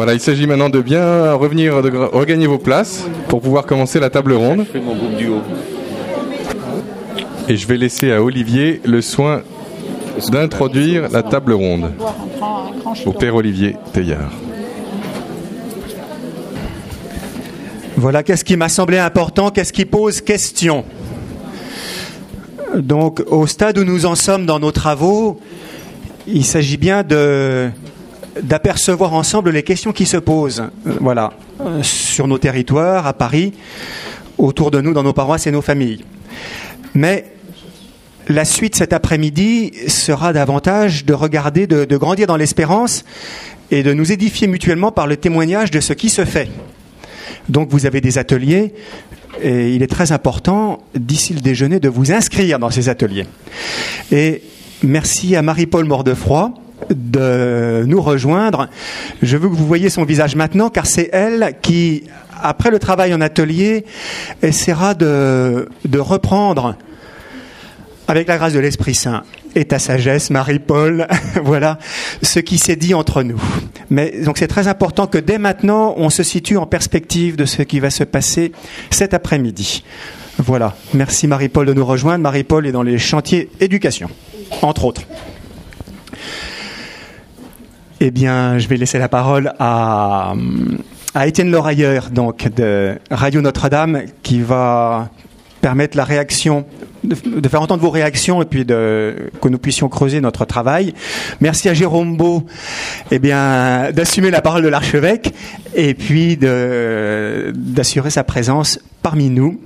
Voilà, il s'agit maintenant de bien revenir, de regagner vos places pour pouvoir commencer la table ronde. Et je vais laisser à Olivier le soin d'introduire la table ronde au père Olivier Teillard. Voilà, qu'est-ce qui m'a semblé important, qu'est-ce qui pose question? Donc, au stade où nous en sommes dans nos travaux, il s'agit bien de d'apercevoir ensemble les questions qui se posent, euh, voilà, euh, sur nos territoires, à Paris, autour de nous, dans nos paroisses et nos familles. Mais la suite cet après-midi sera davantage de regarder, de, grandir dans l'espérance et de nous édifier mutuellement par le témoignage de ce qui se fait. Donc vous avez des ateliers et il est très important, d'ici le déjeuner, de vous inscrire dans ces ateliers. Et merci à Marie-Paul Mordefroy de nous rejoindre. Je veux que vous voyez son visage maintenant car c'est elle qui, après le travail en atelier, essaiera de, de reprendre avec la grâce de l'Esprit Saint et ta sagesse, Marie-Paul, voilà ce qui s'est dit entre nous. Mais donc c'est très important que dès maintenant, on se situe en perspective de ce qui va se passer cet après-midi. Voilà. Merci Marie-Paul de nous rejoindre. Marie-Paul est dans les chantiers éducation, entre autres. Eh bien, je vais laisser la parole à, Étienne Lorailleur, donc de Radio Notre-Dame, qui va permettre la réaction, de, faire entendre vos réactions et puis que nous puissions creuser notre travail. Merci à Jérôme Beau, eh d'assumer la parole de l'archevêque et puis d'assurer sa présence parmi nous.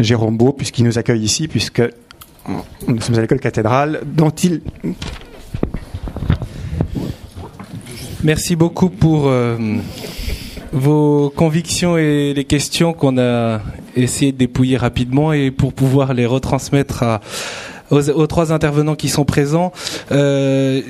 Jérôme Beau, puisqu'il nous accueille ici, puisque nous sommes à l'école cathédrale, dont il Merci beaucoup pour euh, vos convictions et les questions qu'on a essayé de dépouiller rapidement et pour pouvoir les retransmettre à, aux, trois intervenants qui sont présents. Euh,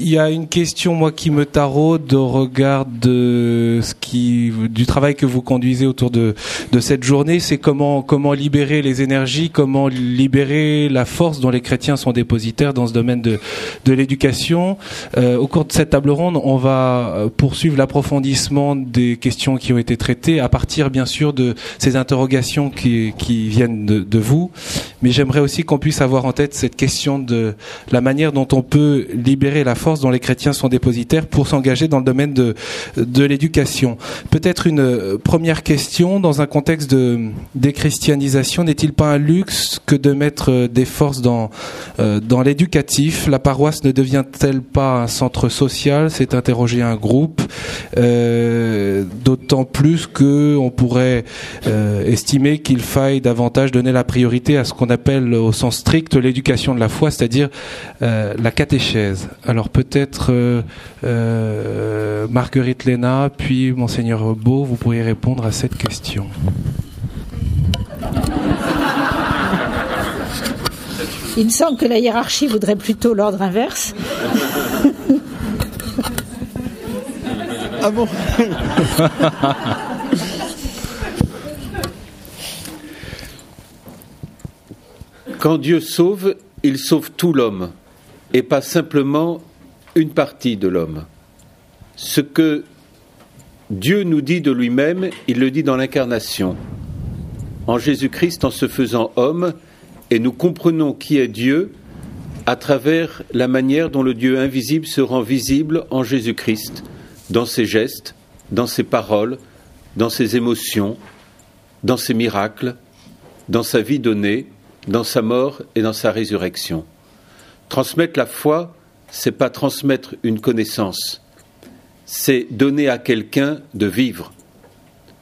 il y a une question moi qui me taraude au regard ce qui du travail que vous conduisez autour de, de cette journée, c'est comment comment libérer les énergies, comment libérer la force dont les chrétiens sont dépositaires dans ce domaine de de l'éducation. Euh, au cours de cette table ronde, on va poursuivre l'approfondissement des questions qui ont été traitées à partir bien sûr de ces interrogations qui qui viennent de, de vous, mais j'aimerais aussi qu'on puisse avoir en tête cette question de la manière dont on peut libérer la force dont les chrétiens sont dépositaires pour s'engager dans le domaine de, de l'éducation. Peut-être une euh, première question dans un contexte de déchristianisation, n'est-il pas un luxe que de mettre euh, des forces dans, euh, dans l'éducatif? La paroisse ne devient-elle pas un centre social? C'est interroger un groupe, d'autant plus que on pourrait estimer qu'il faille davantage donner la priorité à ce qu'on appelle au sens strict l'éducation de la foi, c'est-à-dire euh, la catéchèse. Alors peut-être euh, euh, Marguerite Léna, puis Monseigneur Beau, vous pourriez répondre à cette question. Il me semble que la hiérarchie voudrait plutôt l'ordre inverse. ah bon? Quand Dieu sauve, il sauve tout l'homme et pas simplement une partie de l'homme. Ce que Dieu nous dit de lui-même, il le dit dans l'incarnation. En Jésus-Christ, en se faisant homme, et nous comprenons qui est Dieu à travers la manière dont le Dieu invisible se rend visible en Jésus-Christ, dans ses gestes, dans ses paroles, dans ses émotions, dans ses miracles, dans sa vie donnée, dans sa mort et dans sa résurrection. Transmettre la foi, c'est pas transmettre une connaissance, c'est donner à quelqu'un de vivre,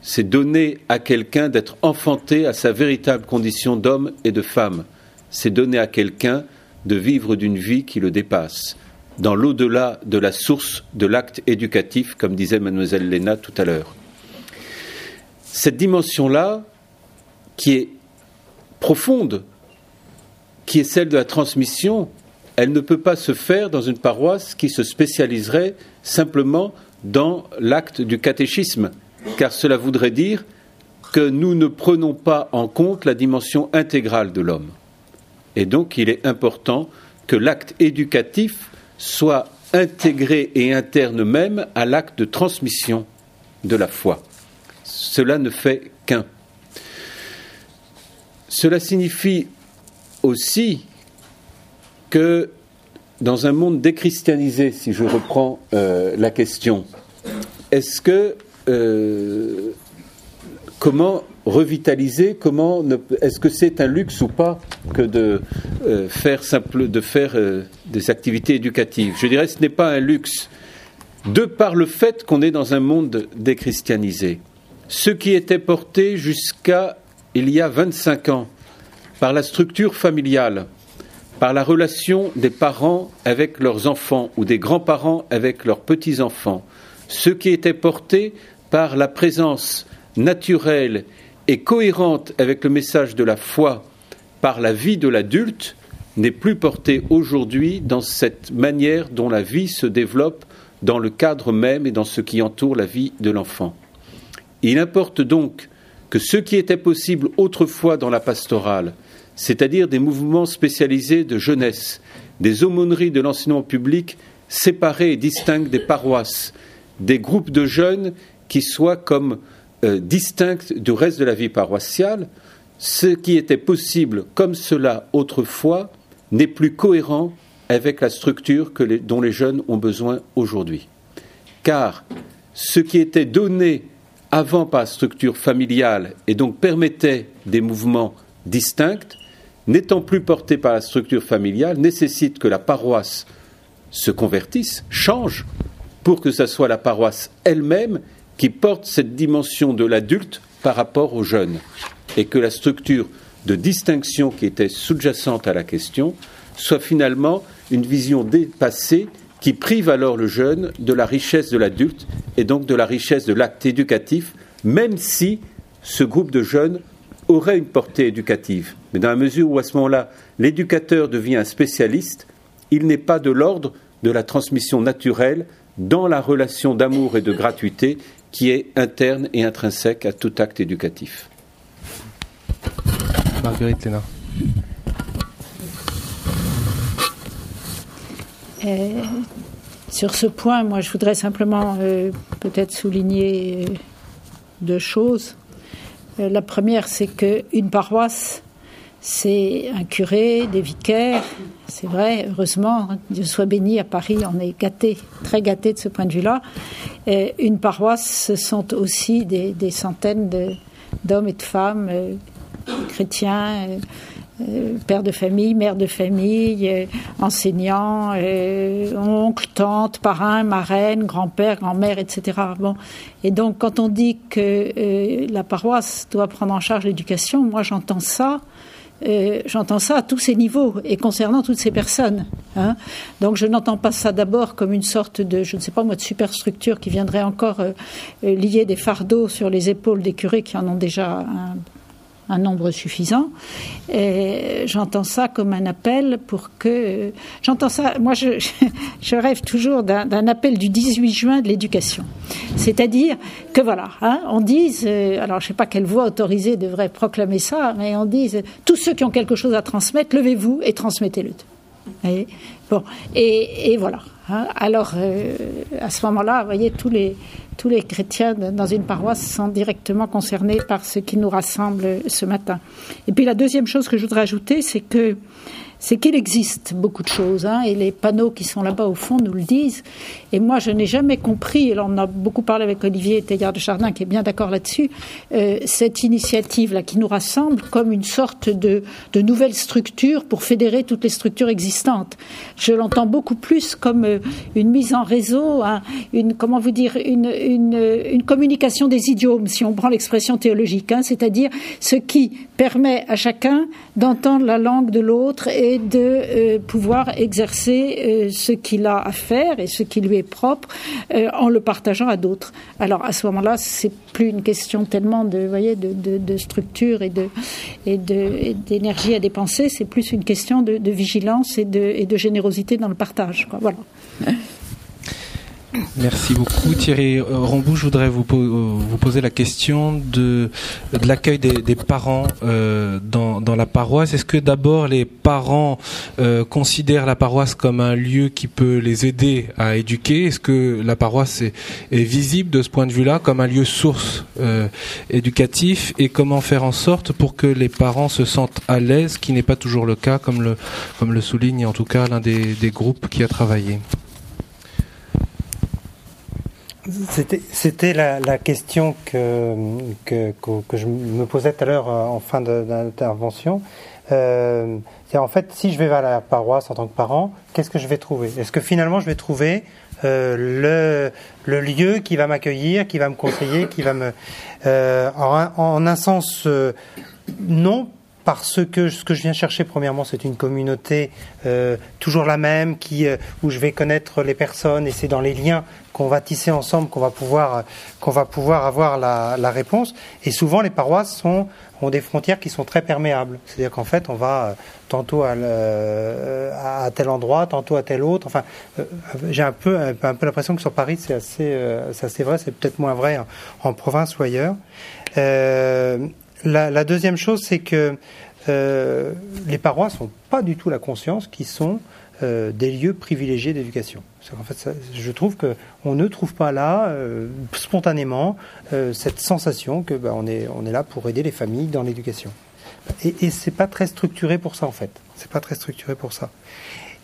c'est donner à quelqu'un d'être enfanté à sa véritable condition d'homme et de femme, c'est donner à quelqu'un de vivre d'une vie qui le dépasse, dans l'au-delà de la source de l'acte éducatif, comme disait mademoiselle Léna tout à l'heure. Cette dimension-là, qui est profonde, qui est celle de la transmission, elle ne peut pas se faire dans une paroisse qui se spécialiserait simplement dans l'acte du catéchisme, car cela voudrait dire que nous ne prenons pas en compte la dimension intégrale de l'homme. Et donc il est important que l'acte éducatif soit intégrée et interne même à l'acte de transmission de la foi. Cela ne fait qu'un. Cela signifie aussi que dans un monde déchristianisé, si je reprends euh, la question, est-ce que euh, comment revitaliser Comment est-ce que c'est un luxe ou pas que de euh, faire simple, de faire des activités éducatives? Je dirais ce n'est pas un luxe, de par le fait qu'on est dans un monde déchristianisé. Ce qui était porté jusqu'à il y a 25 ans par la structure familiale, par la relation des parents avec leurs enfants ou des grands-parents avec leurs petits-enfants, ce qui était porté par la présence naturelle et cohérente avec le message de la foi par la vie de l'adulte n'est plus porté aujourd'hui dans cette manière dont la vie se développe dans le cadre même et dans ce qui entoure la vie de l'enfant. Il importe donc que ce qui était possible autrefois dans la pastorale, c'est-à-dire des mouvements spécialisés de jeunesse, des aumôneries de l'enseignement public séparées et distinctes des paroisses, des groupes de jeunes qui soient comme euh, distincts du reste de la vie paroissiale, ce qui était possible comme cela autrefois n'est plus cohérent avec la structure dont les jeunes ont besoin aujourd'hui. Car ce qui était donné avant par la structure familiale et donc permettait des mouvements distincts n'étant plus porté par la structure familiale, nécessite que la paroisse se convertisse, change, pour que ce soit la paroisse elle-même qui porte cette dimension de l'adulte par rapport aux jeunes, et que la structure de distinction qui était sous-jacente à la question soit finalement une vision dépassée qui prive alors le jeune de la richesse de l'adulte et donc de la richesse de l'acte éducatif, même si ce groupe de jeunes aurait une portée éducative. Mais dans la mesure où à ce moment-là, l'éducateur devient un spécialiste, il n'est pas de l'ordre de la transmission naturelle dans la relation d'amour et de gratuité qui est interne et intrinsèque à tout acte éducatif. Marguerite Léna. Euh, sur ce point, moi, je voudrais simplement euh, peut-être souligner euh, deux choses. La première, c'est qu'une paroisse, c'est un curé, des vicaires. C'est vrai, heureusement, Dieu soit béni à Paris, on est gâté, très gâté de ce point de vue-là. une paroisse, ce sont aussi des, centaines d'hommes et de femmes chrétiens euh, père de famille, mère de famille, euh, enseignant, euh, oncle, tante, parrain, marraine, grand-père, grand-mère, etc. Bon. Et donc, quand on dit que la paroisse doit prendre en charge l'éducation, moi j'entends ça. j'entends ça à tous ces niveaux et concernant toutes ces personnes. Hein. Donc je n'entends pas ça d'abord comme une sorte de, je ne sais pas moi, de superstructure qui viendrait encore lier des fardeaux sur les épaules des curés qui en ont déjà un un nombre suffisant. J'entends ça comme un appel pour que. J'entends ça. Moi, je, rêve toujours d'un appel du 18 juin de l'éducation. C'est-à-dire que voilà, hein, on dise. Euh, alors, je ne sais pas quelle voix autorisée devrait proclamer ça, mais on dise tous ceux qui ont quelque chose à transmettre, levez-vous et transmettez-le. Et voilà. Hein? Alors, euh, à ce moment-là, vous voyez, tous les, tous les chrétiens dans une paroisse sont directement concernés par ce qui nous rassemble ce matin. Et puis la deuxième chose que je voudrais ajouter, c'est que c'est qu'il existe beaucoup de choses, hein, et les panneaux qui sont là-bas au fond nous le disent. Et moi, je n'ai jamais compris, et on a beaucoup parlé avec Olivier Teillard de Chardin, qui est bien d'accord là-dessus, euh, cette initiative-là qui nous rassemble comme une sorte de, nouvelle structure pour fédérer toutes les structures existantes. Je l'entends beaucoup plus comme euh, une mise en réseau, hein, une, comment vous dire, une, une, communication des idiomes, si on prend l'expression théologique, hein, c'est-à-dire ce qui permet à chacun d'entendre la langue de l'autre et et de euh, pouvoir exercer euh, ce qu'il a à faire et ce qui lui est propre euh, en le partageant à d'autres. Alors à ce moment-là, c'est plus une question tellement de, voyez, de, structure et de et d'énergie à dépenser, c'est plus une question de, vigilance et de, générosité dans le partage. Voilà. Merci beaucoup Thierry Rombou. Je voudrais vous, vous poser la question de, l'accueil des, parents euh, dans, la paroisse. Est-ce que d'abord les parents euh, considèrent la paroisse comme un lieu qui peut les aider à éduquer? Est-ce que la paroisse est, visible de ce point de vue-là comme un lieu source euh, éducatif? Et comment faire en sorte pour que les parents se sentent à l'aise, qui n'est pas toujours le cas, comme le, comme le souligne en tout cas l'un des groupes qui a travaillé? C'était la, la, question que, que, que, je me posais tout à l'heure euh, en fin d'intervention. Euh, en fait, si je vais vers la paroisse en tant que parent, qu'est-ce que je vais trouver? Est-ce que finalement je vais trouver euh, le, le, lieu qui va m'accueillir, qui va me conseiller, qui va me... Euh, en, en, un sens, euh, non, parce que ce que je viens chercher premièrement c'est une communauté euh, toujours la même qui où je vais connaître les personnes et c'est dans les liens qu'on va tisser ensemble, qu'on va pouvoir, qu'on va pouvoir avoir la, réponse. Et souvent, les paroisses sont, ont des frontières qui sont très perméables. C'est-à-dire qu'en fait, on va euh, tantôt à, tel endroit, tantôt à tel autre. Enfin, euh, j'ai un peu, un peu l'impression que sur Paris, c'est assez, euh, assez vrai. C'est peut-être moins vrai en, province ou ailleurs. Euh, la, la, deuxième chose, c'est que euh, les paroisses n'ont pas du tout la conscience qu'ils sont euh, des lieux privilégiés d'éducation. En fait, je trouve que on ne trouve pas là euh, spontanément euh, cette sensation que bah, on est on est là pour aider les familles dans l'éducation. Et, et c'est pas très structuré pour ça en fait. C'est pas très structuré pour ça.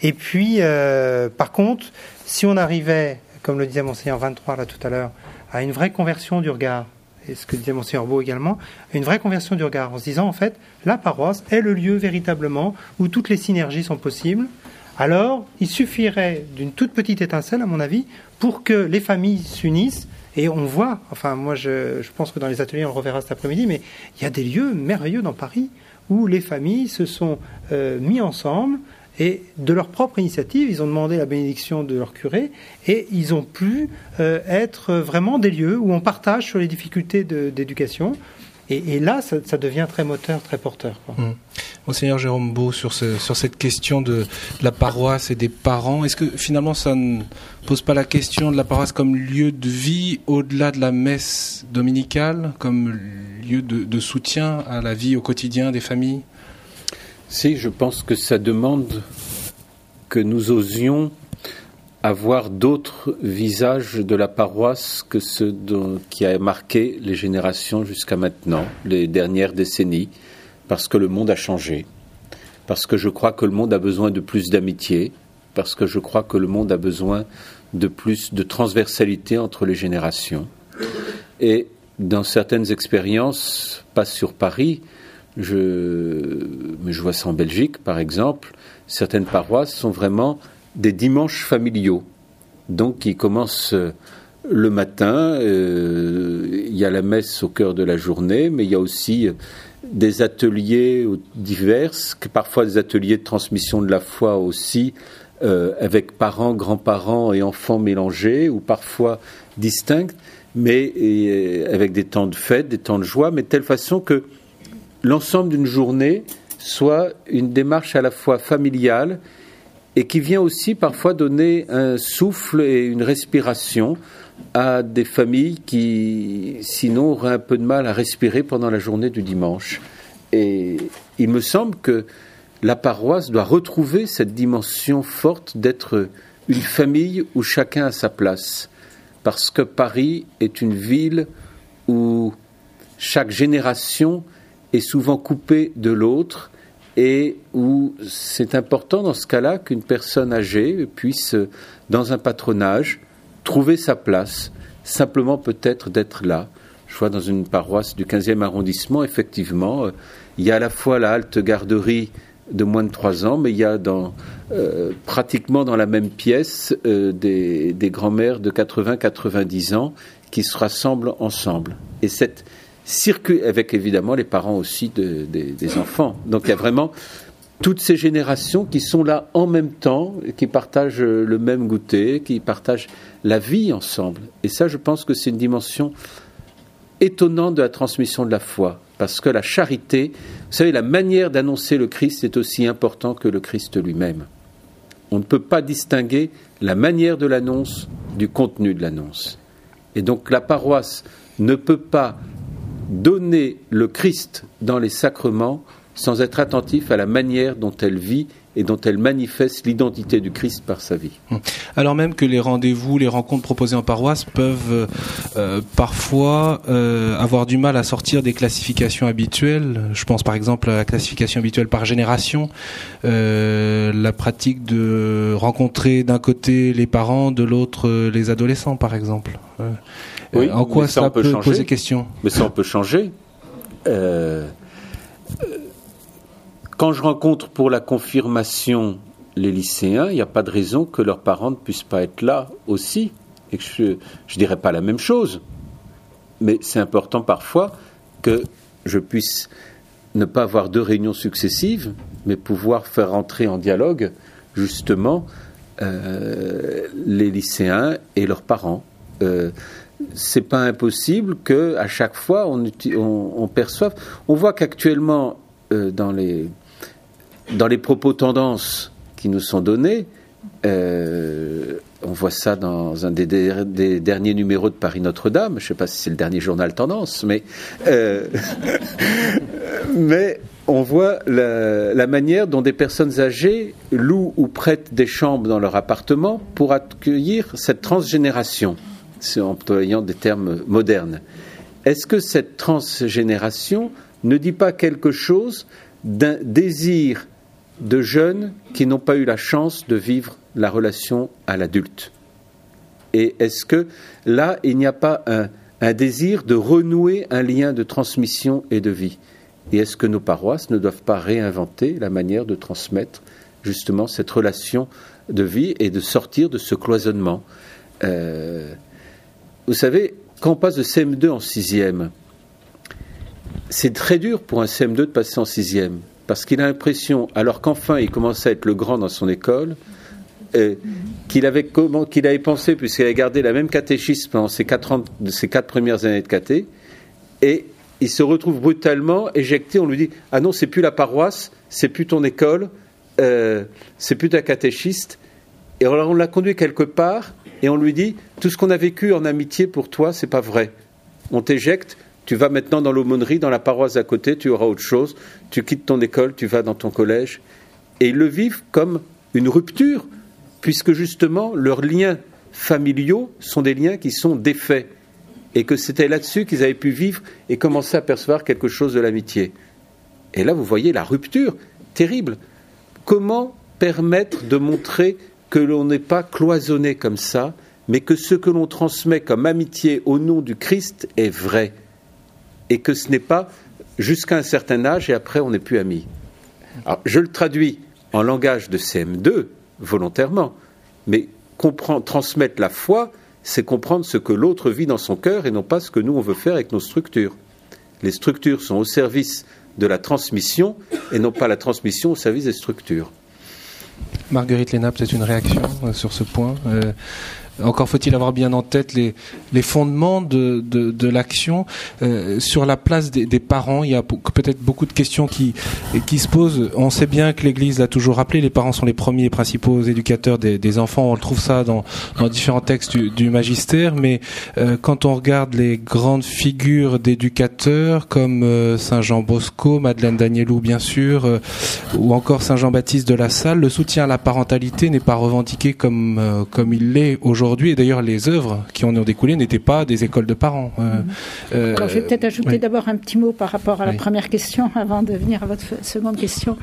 Et puis, euh, par contre, si on arrivait, comme le disait monseigneur 23 là tout à l'heure, à une vraie conversion du regard, et ce que disait monseigneur Beau également, une vraie conversion du regard, en se disant en fait, la paroisse est le lieu véritablement où toutes les synergies sont possibles alors il suffirait d'une toute petite étincelle, à mon avis, pour que les familles s'unissent. Et on voit, enfin moi je, pense que dans les ateliers on le reverra cet après-midi, mais il y a des lieux merveilleux dans Paris où les familles se sont euh, mis ensemble et de leur propre initiative, ils ont demandé la bénédiction de leur curé et ils ont pu euh, être vraiment des lieux où on partage sur les difficultés d'éducation. Et, là, ça, devient très moteur, très porteur. Mmh. Monseigneur Jérôme Beau, sur, ce, sur cette question de, la paroisse et des parents, est-ce que finalement ça ne pose pas la question de la paroisse comme lieu de vie au-delà de la messe dominicale, comme lieu de, soutien à la vie au quotidien des familles? Je pense que ça demande que nous osions avoir d'autres visages de la paroisse que ceux qui a marqué les générations jusqu'à maintenant, les dernières décennies, parce que le monde a changé, parce que je crois que le monde a besoin de plus d'amitié, parce que je crois que le monde a besoin de plus de transversalité entre les générations. Et dans certaines expériences, pas sur Paris, je, vois ça en Belgique par exemple, certaines paroisses sont vraiment des dimanches familiaux, donc qui commencent euh, le matin. Euh, il y a la messe au cœur de la journée, mais il y a aussi euh, des ateliers divers, parfois des ateliers de transmission de la foi aussi, avec parents, grands-parents et enfants mélangés, ou parfois distincts, mais avec des temps de fête, des temps de joie, mais de telle façon que l'ensemble d'une journée soit une démarche à la fois familiale et qui vient aussi parfois donner un souffle et une respiration à des familles qui, sinon, auraient un peu de mal à respirer pendant la journée du dimanche. Et il me semble que la paroisse doit retrouver cette dimension forte d'être une famille où chacun a sa place. Parce que Paris est une ville où chaque génération est souvent coupée de l'autre et où c'est important dans ce cas-là qu'une personne âgée puisse, dans un patronage, trouver sa place, simplement peut-être d'être là. Je vois dans une paroisse du 15e arrondissement, effectivement, euh, il y a à la fois la halte garderie de moins de 3 ans, mais il y a dans, euh, pratiquement dans la même pièce euh, des, des grands-mères de 80-90 ans qui se rassemblent ensemble. Et cette circuit avec évidemment les parents aussi de, de, des enfants. Donc il y a vraiment toutes ces générations qui sont là en même temps, qui partagent le même goûter, qui partagent la vie ensemble. Et ça, je pense que c'est une dimension étonnante de la transmission de la foi, parce que la charité, vous savez, la manière d'annoncer le Christ est aussi important que le Christ lui-même. On ne peut pas distinguer la manière de l'annonce du contenu de l'annonce. Et donc la paroisse ne peut pas donner le Christ dans les sacrements sans être attentif à la manière dont elle vit et dont elle manifeste l'identité du Christ par sa vie. Hum. Alors même que les rendez-vous, les rencontres proposées en paroisse peuvent euh, euh, parfois euh, avoir du mal à sortir des classifications habituelles. Je pense par exemple à la classification habituelle par génération, la pratique de rencontrer d'un côté les parents, de l'autre les adolescents par exemple. Oui, en quoi ça, peut, poser question Mais ça on peut changer. Quand je rencontre pour la confirmation les lycéens, il n'y a pas de raison que leurs parents ne puissent pas être là aussi. Et que je ne dirais pas la même chose. Mais c'est important parfois que je puisse ne pas avoir deux réunions successives, mais pouvoir faire rentrer en dialogue justement euh, les lycéens et leurs parents. Euh, c'est pas impossible que à chaque fois on, on, perçoive. On voit qu'actuellement euh, dans les dans les propos tendances qui nous sont donnés, euh, on voit ça dans un des, derniers numéros de Paris Notre-Dame. Je ne sais pas si c'est le dernier journal tendance, mais, euh, mais on voit la, la, manière dont des personnes âgées louent ou prêtent des chambres dans leur appartement pour accueillir cette transgénération, en employant des termes modernes. Est-ce que cette transgénération ne dit pas quelque chose d'un désir de jeunes qui n'ont pas eu la chance de vivre la relation à l'adulte? Et est-ce que là, il n'y a pas un, désir de renouer un lien de transmission et de vie? Et est-ce que nos paroisses ne doivent pas réinventer la manière de transmettre justement cette relation de vie et de sortir de ce cloisonnement? Euh, Vous savez, quand on passe de CM2 en 6e, c'est très dur pour un CM2 de passer en 6e parce qu'il a l'impression, alors qu'enfin il commençait à être le grand dans son école, euh, qu'il avait, qu'il avait pensé, puisqu'il avait gardé la même catéchisme pendant ses quatre, ses quatre premières années de caté, et il se retrouve brutalement éjecté. On lui dit Ah non, c'est plus la paroisse, c'est plus ton école, euh, c'est plus ta catéchiste. Et on l'a conduit quelque part et on lui dit Tout ce qu'on a vécu en amitié pour toi, c'est pas vrai. On t'éjecte, tu vas maintenant dans l'aumônerie, dans la paroisse à côté, tu auras autre chose. Tu quittes ton école, tu vas dans ton collège. Et ils le vivent comme une rupture, puisque justement leurs liens familiaux sont des liens qui sont défaits. Et que c'était là-dessus qu'ils avaient pu vivre et commencer à percevoir quelque chose de l'amitié. Et là, vous voyez la rupture terrible. Comment permettre de montrer que l'on n'est pas cloisonné comme ça, mais que ce que l'on transmet comme amitié au nom du Christ est vrai et que ce n'est pas jusqu'à un certain âge et après on n'est plus amis. Alors, je le traduis en langage de CM2 volontairement, mais comprendre, transmettre la foi, c'est comprendre ce que l'autre vit dans son cœur et non pas ce que nous on veut faire avec nos structures. Les structures sont au service de la transmission et non pas la transmission au service des structures. Marguerite Léna, peut-être une réaction euh, sur ce point. Encore faut-il avoir bien en tête les, les fondements de, de, l'action euh, sur la place des, parents. Il y a peut-être beaucoup de questions qui, qui se posent. On sait bien que l'Église l'a toujours rappelé, les parents sont les premiers et principaux éducateurs des, enfants. On le trouve ça dans, dans différents textes du, magistère. Mais euh, quand on regarde les grandes figures d'éducateurs comme euh, Saint Jean Bosco, Madeleine Danielou bien sûr, ou encore Saint Jean-Baptiste de la Salle, le soutien à la parentalité n'est pas revendiqué comme, comme il l'est aujourd'hui aujourd'hui, et d'ailleurs les œuvres qui en ont découlé n'étaient pas des écoles de parents. Euh, mhm. euh, Alors je vais peut-être ajouter d'abord un petit mot par rapport à la première question, avant de venir à votre seconde question.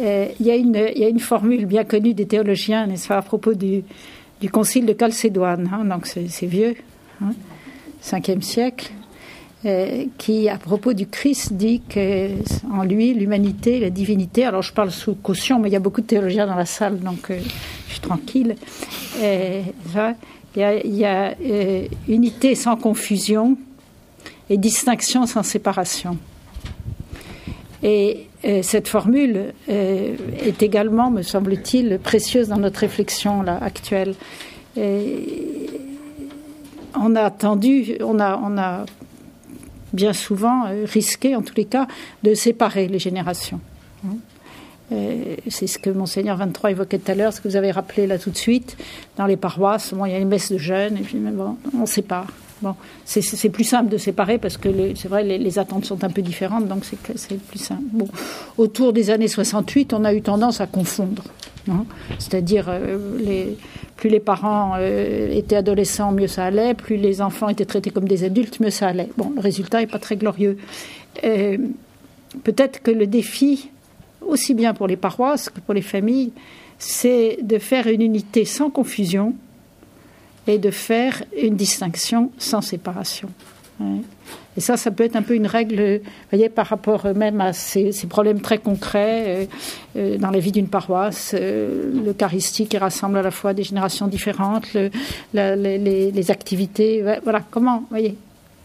Euh, il, y a une, il y a une formule bien connue des théologiens, n'est-ce pas, à propos du, du concile de Chalcédoine, hein, donc c'est vieux, hein, 5e siècle. Qui, à propos du Christ, dit qu'en lui, l'humanité, la divinité, alors je parle sous caution, mais il y a beaucoup de théologiens dans la salle, donc je suis tranquille. il y a, euh, unité sans confusion et distinction sans séparation. Et euh, cette formule euh, est également, me semble-t-il, précieuse dans notre réflexion actuelle. on a attendu, on a bien souvent risqué, en tous les cas, de séparer les générations. Hein. c'est ce que Monseigneur 23 évoquait tout à l'heure, ce que vous avez rappelé là tout de suite. Dans les paroisses, bon, il y a une messe de jeunes, et puis on sépare. Bon, c'est plus simple de séparer parce que c'est vrai, les, attentes sont un peu différentes, donc c'est plus simple. Bon, autour des années 68, on a eu tendance à confondre. Hein. C'est-à-dire, euh, les, plus les parents euh, étaient adolescents, mieux ça allait, plus les enfants étaient traités comme des adultes, mieux ça allait. Bon, le résultat n'est pas très glorieux. Euh, peut-être que le défi, aussi bien pour les paroisses que pour les familles, c'est de faire une unité sans confusion et de faire une distinction sans séparation. Et ça, ça peut être un peu une règle, voyez, par rapport même à ces, problèmes très concrets euh, euh, dans la vie d'une paroisse, euh, l'Eucharistie qui rassemble à la fois des générations différentes, les, activités, voilà, comment, voyez.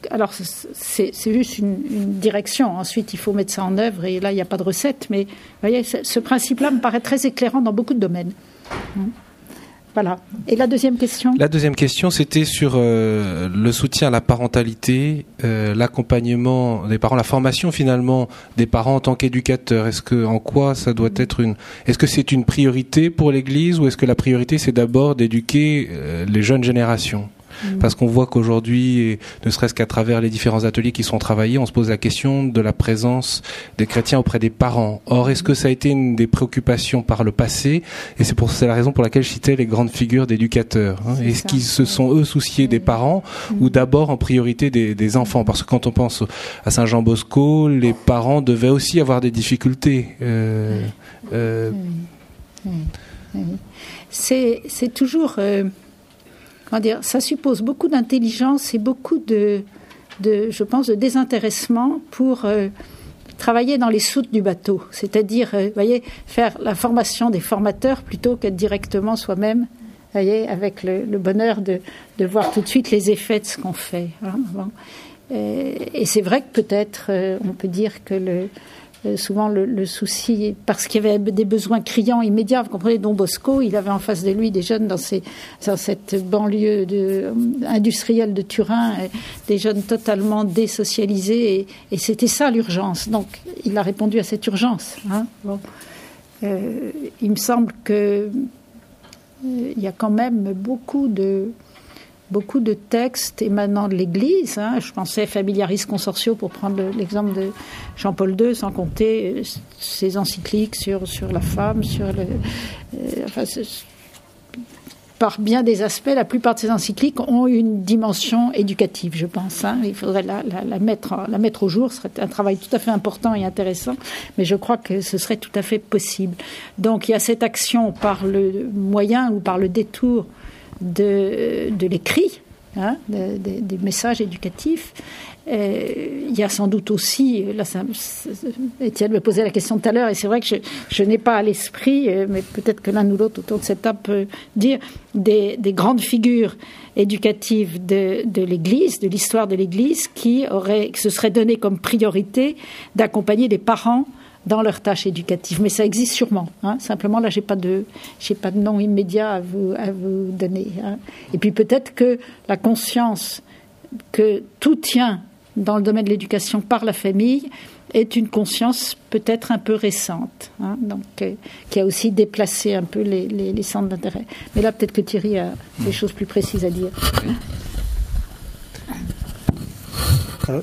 Alors, c'est juste une, direction. Ensuite, il faut mettre ça en œuvre et là, il n'y a pas de recette. Mais, voyez, ce principe-là me paraît très éclairant dans beaucoup de domaines. Voilà. Et la deuxième question La deuxième question, c'était sur euh, le soutien à la parentalité, euh, l'accompagnement des parents, la formation finalement des parents en tant qu'éducateurs. Est-ce que, en quoi ça doit être une, est-ce que c'est une priorité pour l'Église ou est-ce que la priorité c'est d'abord d'éduquer euh, les jeunes générations? Mm. Parce qu'on voit qu'aujourd'hui, ne serait-ce qu'à travers les différents ateliers qui sont travaillés, on se pose la question de la présence des chrétiens auprès des parents. Or, est-ce que ça a été une des préoccupations par le passé? Et c'est pour c'est la raison pour laquelle je citais les grandes figures d'éducateurs. Hein. Est-ce qu'ils se sont eux souciés des parents ou mm. d'abord en priorité des, enfants? Parce que quand on pense à Saint Jean Bosco, les parents devaient aussi avoir des difficultés. Euh, euh, c'est toujours euh, ça suppose beaucoup d'intelligence et beaucoup de, je pense, de désintéressement pour euh, travailler dans les soutes du bateau, c'est-à-dire, euh, voyez, faire la formation des formateurs plutôt qu'être directement soi-même, voyez, avec le, bonheur de, voir tout de suite les effets de ce qu'on fait. Hein, et, et c'est vrai que peut-être, euh, on peut dire que le, euh, souvent le, souci, parce qu'il y avait des besoins criants immédiats. Vous comprenez, Don Bosco, il avait en face de lui des jeunes dans, cette banlieue euh, industrielle de Turin, euh, des jeunes totalement désocialisés, et, c'était ça l'urgence. Donc, il a répondu à cette urgence. Hein. il me semble que il y a quand même beaucoup de beaucoup de textes émanant de l'Église. Hein. Je pensais Familiaris Consortio pour prendre l'exemple de Jean-Paul II, sans compter ses encycliques sur, sur la femme, sur le. Euh, par bien des aspects, la plupart de ces encycliques ont une dimension éducative, je pense. Hein. Il faudrait la, la, mettre, la mettre au jour, ce serait un travail tout à fait important et intéressant, mais je crois que ce serait tout à fait possible. Donc il y a cette action par le moyen ou par le détour de, de l'écrit, hein, des messages éducatifs. il y a sans doute aussi, là, Étienne me posait la question tout à l'heure, et c'est vrai que je, n'ai pas à l'esprit, euh, mais peut-être que l'un ou l'autre autour de cette table peut dire, des, des grandes figures éducatives de, l'Église, de l'histoire de l'Église, qui, se seraient donné comme priorité d'accompagner des parents dans leurs tâches éducatives. Mais ça existe sûrement. Hein. Simplement, là, j'ai pas pas de nom immédiat à vous, à vous donner. Hein. Et puis peut-être que la conscience que tout tient dans le domaine de l'éducation par la famille est une conscience peut-être un peu récente, hein, donc euh, qui a aussi déplacé un peu les, les, les centres d'intérêt. Mais là, peut-être que Thierry a des choses plus précises à dire.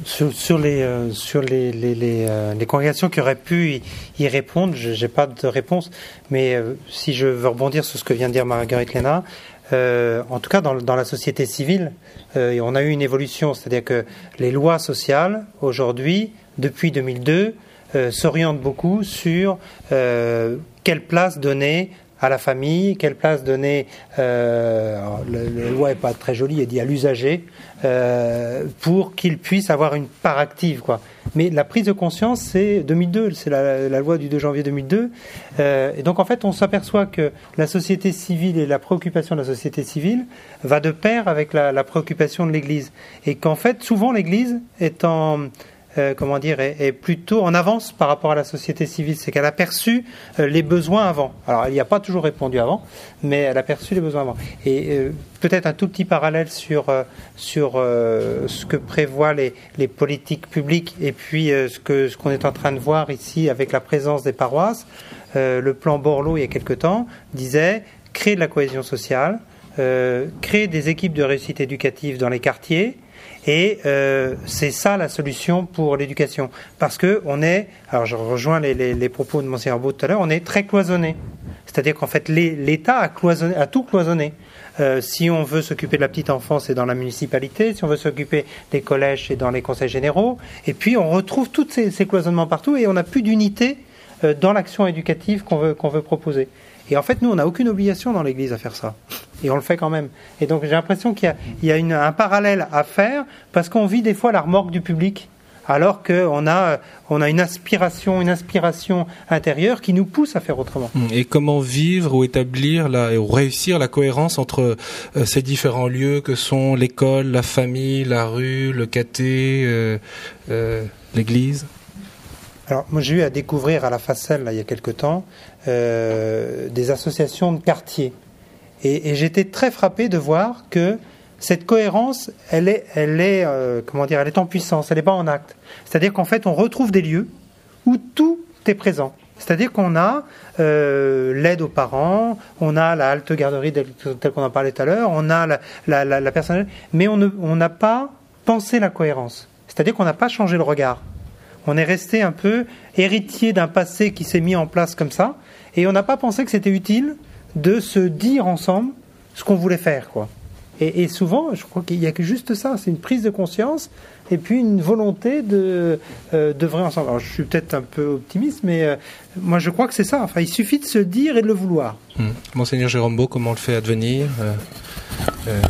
Sur, les, euh, euh, congrégations qui auraient pu y, répondre, je n'ai pas de réponse, mais euh, si je veux rebondir sur ce que vient de dire Marguerite Léna, en tout cas dans, dans la société civile, on a eu une évolution, c'est-à-dire que les lois sociales, aujourd'hui, depuis 2002, s'orientent beaucoup sur quelle place donner à la famille, quelle place donner, euh, la loi n'est pas très jolie, elle dit à l'usager, euh, pour qu'il puisse avoir une part active. Quoi. Mais la prise de conscience, c'est 2002, c'est la, loi du 2 janvier 2002. Euh, et donc en fait, on s'aperçoit que la société civile et la préoccupation de la société civile va de pair avec la, la préoccupation de l'Église. Et qu'en fait, souvent l'Église est en euh, comment dire, est, plutôt en avance par rapport à la société civile. C'est qu'elle a perçu euh, les besoins avant. Alors, elle n'y a pas toujours répondu avant, mais elle a perçu les besoins avant. Et peut-être un tout petit parallèle sur, sur ce que prévoient les, les, politiques publiques et puis ce qu'on ce qu'on est en train de voir ici avec la présence des paroisses. le plan Borloo, il y a quelque temps, disait créer de la cohésion sociale, créer des équipes de réussite éducative dans les quartiers, et euh, c'est ça la solution pour l'éducation. Parce que on est, alors je rejoins les, propos de Monseigneur Beau tout à l'heure, on est très cloisonné. C'est-à-dire qu'en fait, l'État a, tout cloisonné. Euh, si on veut s'occuper de la petite enfance, c'est dans la municipalité. Si on veut s'occuper des collèges, c'est dans les conseils généraux. Et puis, on retrouve tous ces, cloisonnements partout et on n'a plus d'unité euh, dans l'action éducative qu'on qu'on veut proposer. Et en fait, nous, on n'a aucune obligation dans l'Église à faire ça. Et on le fait quand même. Et donc, j'ai l'impression qu'il y a, un parallèle à faire parce qu'on vit des fois la remorque du public alors qu'on a, on a une aspiration, une inspiration intérieure qui nous pousse à faire autrement. Hum, et comment vivre ou établir la, ou réussir la cohérence entre euh, ces différents lieux que sont l'école, la famille, la rue, le caté, euh, euh, l'église? Alors, moi, j'ai eu à découvrir à la Facelle, là, il y a quelque temps, euh, des associations de quartiers. Et, j'étais très frappé de voir que cette cohérence, elle est, elle est, euh, comment dire, elle est en puissance, elle n'est pas en acte. C'est-à-dire qu'en fait, on retrouve des lieux où tout est présent. C'est-à-dire qu'on a euh, l'aide aux parents, on a la halte garderie telle qu'on en parlait tout à l'heure, on a la, la, la, mais on n'a pas pensé la cohérence. C'est-à-dire qu'on n'a pas changé le regard. On est resté un peu héritier d'un passé qui s'est mis en place comme ça, et on n'a pas pensé que c'était utile de se dire ensemble ce qu'on voulait faire, quoi. Et, souvent, je crois qu'il n'y a que juste ça, c'est une prise de conscience et puis une volonté de euh, ensemble. Alors, je suis peut-être un peu optimiste, mais euh, moi, je crois que c'est ça. Enfin, il suffit de se dire et de le vouloir. Mmh. Monseigneur Jérôme Beau, comment on le fait advenir euh,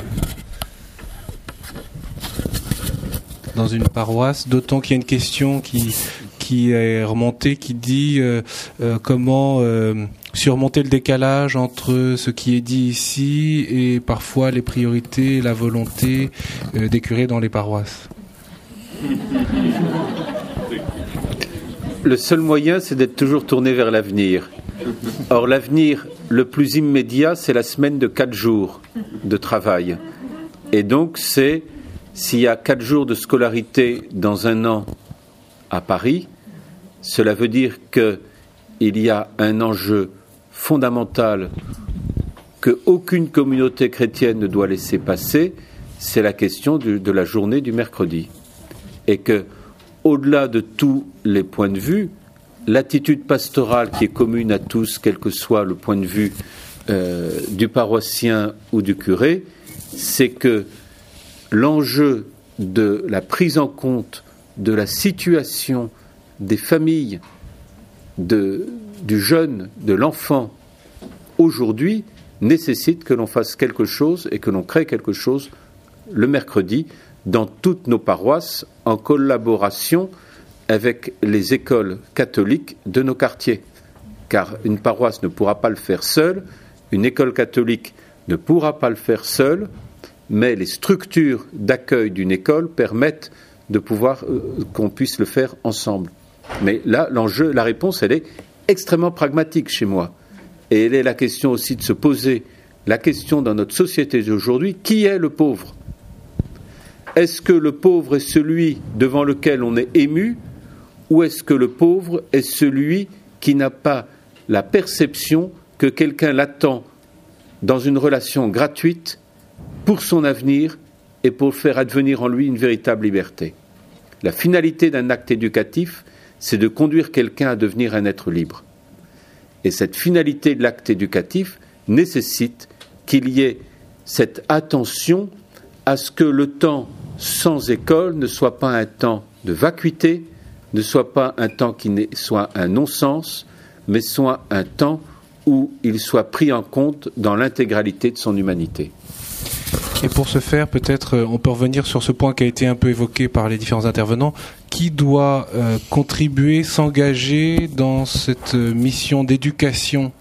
dans une paroisse, d'autant qu'il y a une question qui qui est remontée, qui dit euh, euh, comment euh, surmonter le décalage entre ce qui est dit ici et parfois les priorités, la volonté des curés dans les paroisses. Le seul moyen, c'est d'être toujours tourné vers l'avenir. Or, l'avenir le plus immédiat, c'est la semaine de quatre jours de travail. Et donc, c'est s'il y a quatre jours de scolarité dans un an à Paris, cela veut dire qu'il y a un enjeu fondamental que aucune communauté chrétienne ne doit laisser passer, c'est la question de, la journée du mercredi. Et que, au-delà de tous les points de vue, l'attitude pastorale qui est commune à tous, quel que soit le point de vue euh, du paroissien ou du curé, c'est que l'enjeu de la prise en compte de la situation des familles, du jeune, de l'enfant, aujourd'hui, nécessite que l'on fasse quelque chose et que l'on crée quelque chose le mercredi dans toutes nos paroisses en collaboration avec les écoles catholiques de nos quartiers. Car une paroisse ne pourra pas le faire seule, une école catholique ne pourra pas le faire seule, mais les structures d'accueil d'une école permettent de pouvoir euh, qu'on puisse le faire ensemble. Mais là, l'enjeu, la réponse, elle est extrêmement pragmatique chez moi. Et elle est la question aussi de se poser la question dans notre société d'aujourd'hui, qui est le pauvre? Est-ce que le pauvre est celui devant lequel on est ému ou est-ce que le pauvre est celui qui n'a pas la perception que quelqu'un l'attend dans une relation gratuite pour son avenir et pour faire advenir en lui une véritable liberté. La finalité d'un acte éducatif, c'est de conduire quelqu'un à devenir un être libre. Et cette finalité de l'acte éducatif nécessite qu'il y ait cette attention à ce que le temps sans école ne soit pas un temps de vacuité, ne soit pas un temps qui soit un non-sens, mais soit un temps où il soit pris en compte dans l'intégralité de son humanité. Et pour ce faire, peut-être euh, on peut revenir sur ce point qui a été un peu évoqué par les différents intervenants. Qui doit euh, contribuer, s'engager dans cette euh, mission d'éducation?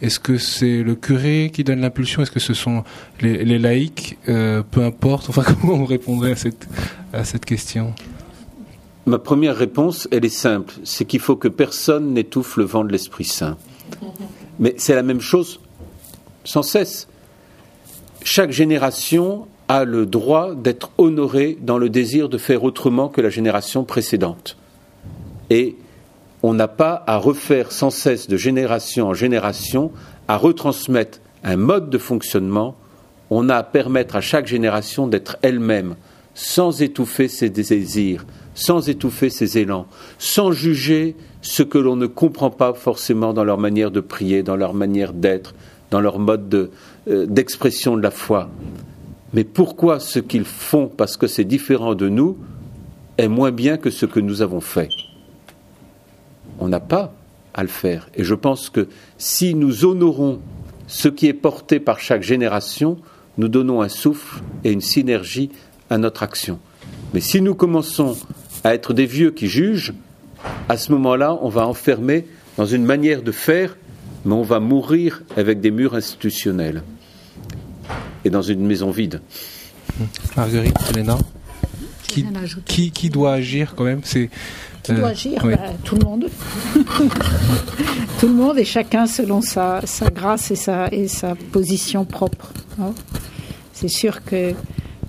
Est-ce que c'est le curé qui donne l'impulsion? Est-ce que ce sont les, laïcs? Peu importe. Enfin, comment on répondrait à cette, à cette question? Ma première réponse, elle est simple, c'est qu'il faut que personne n'étouffe le vent de l'Esprit Saint. Mais c'est la même chose sans cesse. Chaque génération a le droit d'être honorée dans le désir de faire autrement que la génération précédente. Et on n'a pas à refaire sans cesse de génération en génération, à retransmettre un mode de fonctionnement, on a à permettre à chaque génération d'être elle-même, sans étouffer ses désirs, sans étouffer ses élans, sans juger ce que l'on ne comprend pas forcément dans leur manière de prier, dans leur manière d'être, dans leur mode euh, d'expression de, la foi. Mais pourquoi ce qu'ils font, parce que c'est différent de nous, est moins bien que ce que nous avons fait On n'a pas à le faire. Et je pense que si nous honorons ce qui est porté par chaque génération, nous donnons un souffle et une synergie à notre action. Mais si nous commençons à être des vieux qui jugent, à ce moment-là, on va enfermer dans une manière de faire, mais on va mourir avec des murs institutionnels et dans une maison vide. Marguerite, Elena qui, qui, doit agir quand même? C'est qui doit euh, agir? bah, Tout le monde. tout le monde et chacun selon sa, sa grâce et sa, et sa position propre. Hein. C'est sûr que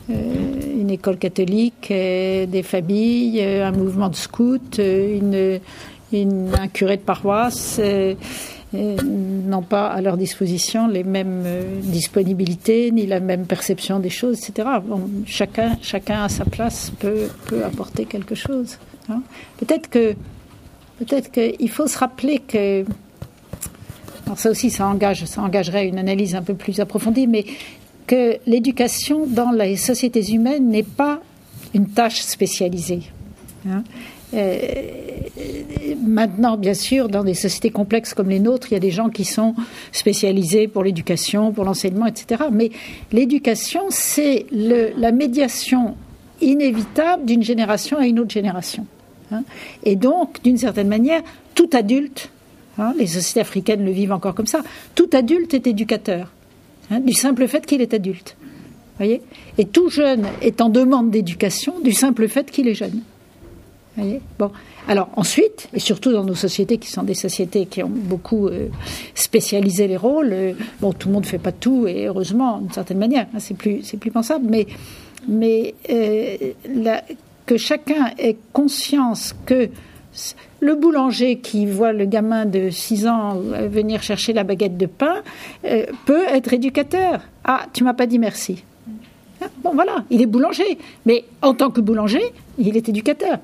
euh, une école catholique, euh, des familles, un mouvement de scouts, une, un curé de paroisse n'ont pas à leur disposition les mêmes disponibilités ni la même perception des choses, etc. chacun, chacun à sa place peut, peut apporter quelque chose. Hein. Peut-être que peut-être qu'il faut se rappeler que ça aussi ça engage ça engagerait une analyse un peu plus approfondie, mais que l'éducation dans les sociétés humaines n'est pas une tâche spécialisée. Hein. Euh, maintenant, bien sûr, dans des sociétés complexes comme les nôtres, il y a des gens qui sont spécialisés pour l'éducation, pour l'enseignement, etc. Mais l'éducation, c'est la médiation inévitable d'une génération à une autre génération. Hein. Et donc, d'une certaine manière, tout adulte, hein, les sociétés africaines le vivent encore comme ça, tout adulte est éducateur, hein, du simple fait qu'il est adulte. Et tout jeune est en demande d'éducation du simple fait qu'il est jeune. Alors ensuite, et surtout dans nos sociétés qui sont des sociétés qui ont beaucoup euh, spécialisé les rôles, euh, bon, tout le monde ne fait pas tout, et heureusement, d'une certaine manière, c'est plus, plus pensable, mais, euh, que chacun ait conscience que le boulanger qui voit le gamin de 6 ans venir chercher la baguette de pain peut être éducateur. Ah, tu m'as pas dit merci. Ah, bon, voilà, il est boulanger. Mais en tant que boulanger, il est éducateur.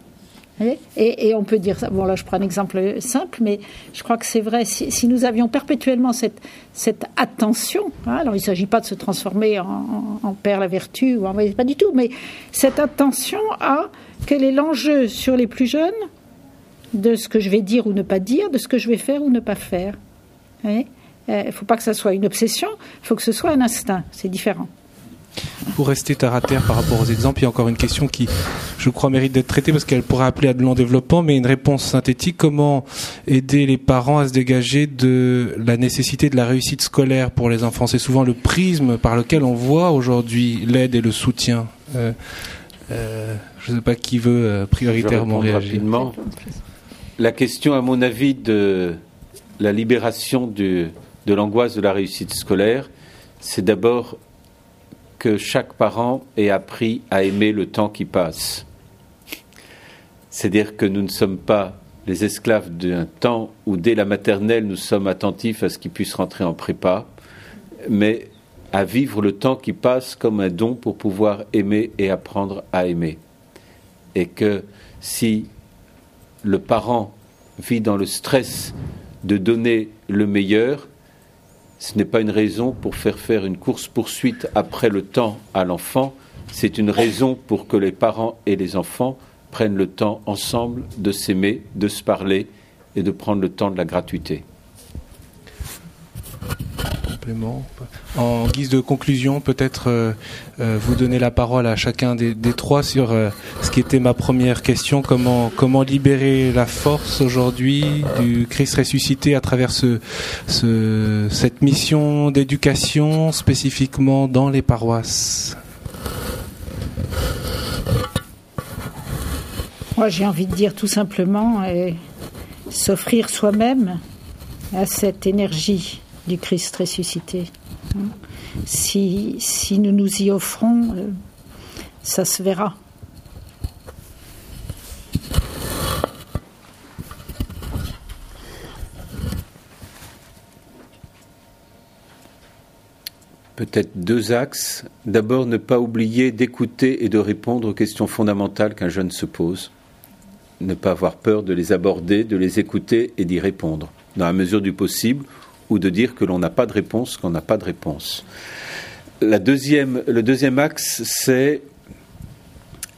Et, on peut dire ça. Bon, là, je prends un exemple simple, mais je crois que c'est vrai. Si, nous avions perpétuellement cette, attention, hein, alors il ne s'agit pas de se transformer en, père la vertu, ou en, pas du tout, mais cette attention à quel est l'enjeu sur les plus jeunes de ce que je vais dire ou ne pas dire, de ce que je vais faire ou ne pas faire. Il ne faut pas que ça soit une obsession, il faut que ce soit un instinct. C'est différent. Pour rester terre à terre par rapport aux exemples, il y a encore une question qui, je crois, mérite d'être traitée parce qu'elle pourrait appeler à de long développement, mais une réponse synthétique. Comment aider les parents à se dégager de la nécessité de la réussite scolaire pour les enfants? C'est souvent le prisme par lequel on voit aujourd'hui l'aide et le soutien. Euh, euh, je ne sais pas qui veut euh, prioritairement réagir. Rapidement. La question, à mon avis, de la libération de l'angoisse de la réussite scolaire, c'est d'abord que chaque parent ait appris à aimer le temps qui passe. C'est-à-dire que nous ne sommes pas les esclaves d'un temps où dès la maternelle nous sommes attentifs à ce qu'ils puissent rentrer en prépa, mais à vivre le temps qui passe comme un don pour pouvoir aimer et apprendre à aimer. Et que si le parent vit dans le stress de donner le meilleur, ce n'est pas une raison pour faire faire une course-poursuite après le temps à l'enfant, c'est une raison pour que les parents et les enfants prennent le temps ensemble de s'aimer, de se parler et de prendre le temps de la gratuité. En guise de conclusion, peut-être euh, euh, vous donner la parole à chacun des, trois sur euh, ce qui était ma première question comment comment libérer la force aujourd'hui du Christ ressuscité à travers ce, ce cette mission d'éducation spécifiquement dans les paroisses? Moi, j'ai envie de dire tout simplement s'offrir soi-même à cette énergie du Christ ressuscité. Si, si nous nous y offrons, euh, ça se verra. Peut-être deux axes. D'abord, ne pas oublier d'écouter et de répondre aux questions fondamentales qu'un jeune se pose. Ne pas avoir peur de les aborder, de les écouter et d'y répondre, dans la mesure du possible, ou de dire que l'on n'a pas de réponse, qu'on n'a pas de réponse. La deuxième, le deuxième axe, c'est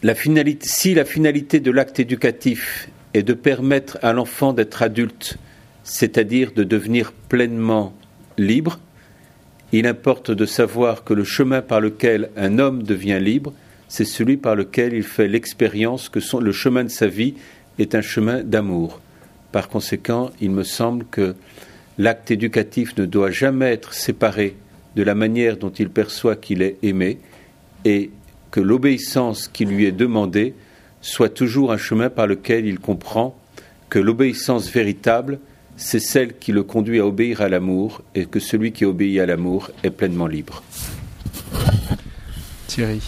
la finalité, si la finalité de l'acte éducatif est de permettre à l'enfant d'être adulte, c'est-à-dire de devenir pleinement libre, il importe de savoir que le chemin par lequel un homme devient libre, c'est celui par lequel il fait l'expérience que le chemin de sa vie est un chemin d'amour. Par conséquent, il me semble que l'acte éducatif ne doit jamais être séparé de la manière dont il perçoit qu'il est aimé et que l'obéissance qui lui est demandée soit toujours un chemin par lequel il comprend que l'obéissance véritable, c'est celle qui le conduit à obéir à l'amour et que celui qui obéit à l'amour est pleinement libre. Thierry.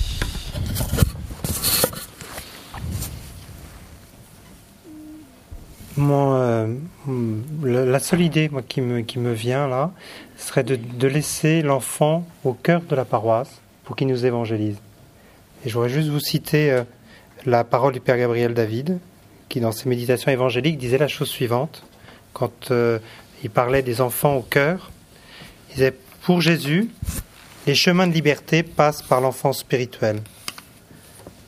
Euh, la seule idée moi, qui, me, qui me vient là serait de, de laisser l'enfant au cœur de la paroisse pour qu'il nous évangélise. Et je voudrais juste vous citer euh, la parole du Père Gabriel David, qui dans ses méditations évangéliques disait la chose suivante quand euh, il parlait des enfants au cœur. Il disait Pour Jésus, les chemins de liberté passent par l'enfance spirituelle.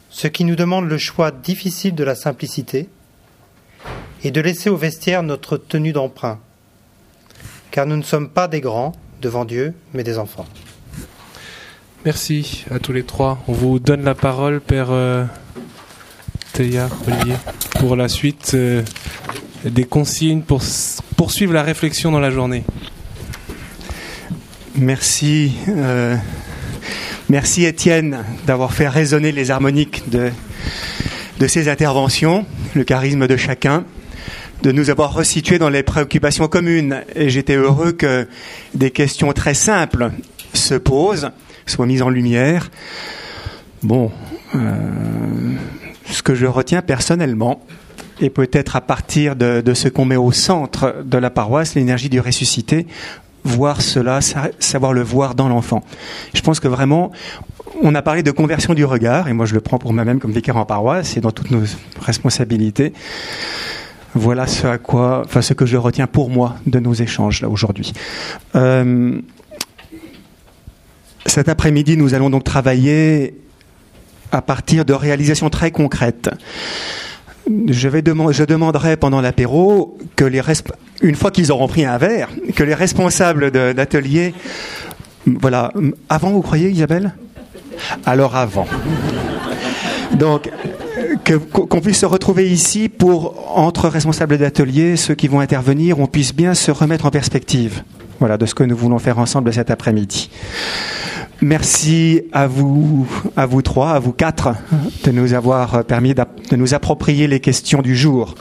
Ce qui nous demande le choix difficile de la simplicité et de laisser au vestiaire notre tenue d'emprunt. Car nous ne sommes pas des grands devant Dieu, mais des enfants. Merci à tous les trois. On vous donne la parole, Père euh, Théa, Olivier, pour la suite. Euh, des consignes pour poursuivre la réflexion dans la journée. Merci. Euh, merci Étienne d'avoir fait résonner les harmoniques de, de ces interventions, le charisme de chacun, de nous avoir resitués dans les préoccupations communes. Et j'étais heureux que des questions très simples se posent, soient mises en lumière. Bon, euh, ce que je retiens personnellement, et peut-être à partir de, ce qu'on met au centre de la paroisse, l'énergie du ressuscité, voir cela, savoir le voir dans l'enfant. Je pense que vraiment, on a parlé de conversion du regard, et moi je le prends pour moi-même comme vicaire en paroisse et dans toutes nos responsabilités. Voilà ce à quoi, enfin ce que je retiens pour moi de nos échanges là aujourd'hui. Euh, cet après-midi, nous allons donc travailler à partir de réalisations très concrètes je, vais je demanderai pendant l'apéro que les une fois qu'ils auront pris un verre, que les responsables d'atelier, voilà, avant vous croyez Isabelle? Alors avant. Donc qu'on puisse se retrouver ici pour entre responsables d'atelier, ceux qui vont intervenir, on puisse bien se remettre en perspective. Voilà de ce que nous voulons faire ensemble cet après-midi. Merci à vous, à vous trois, à vous quatre, de nous avoir permis de nous approprier les questions du jour.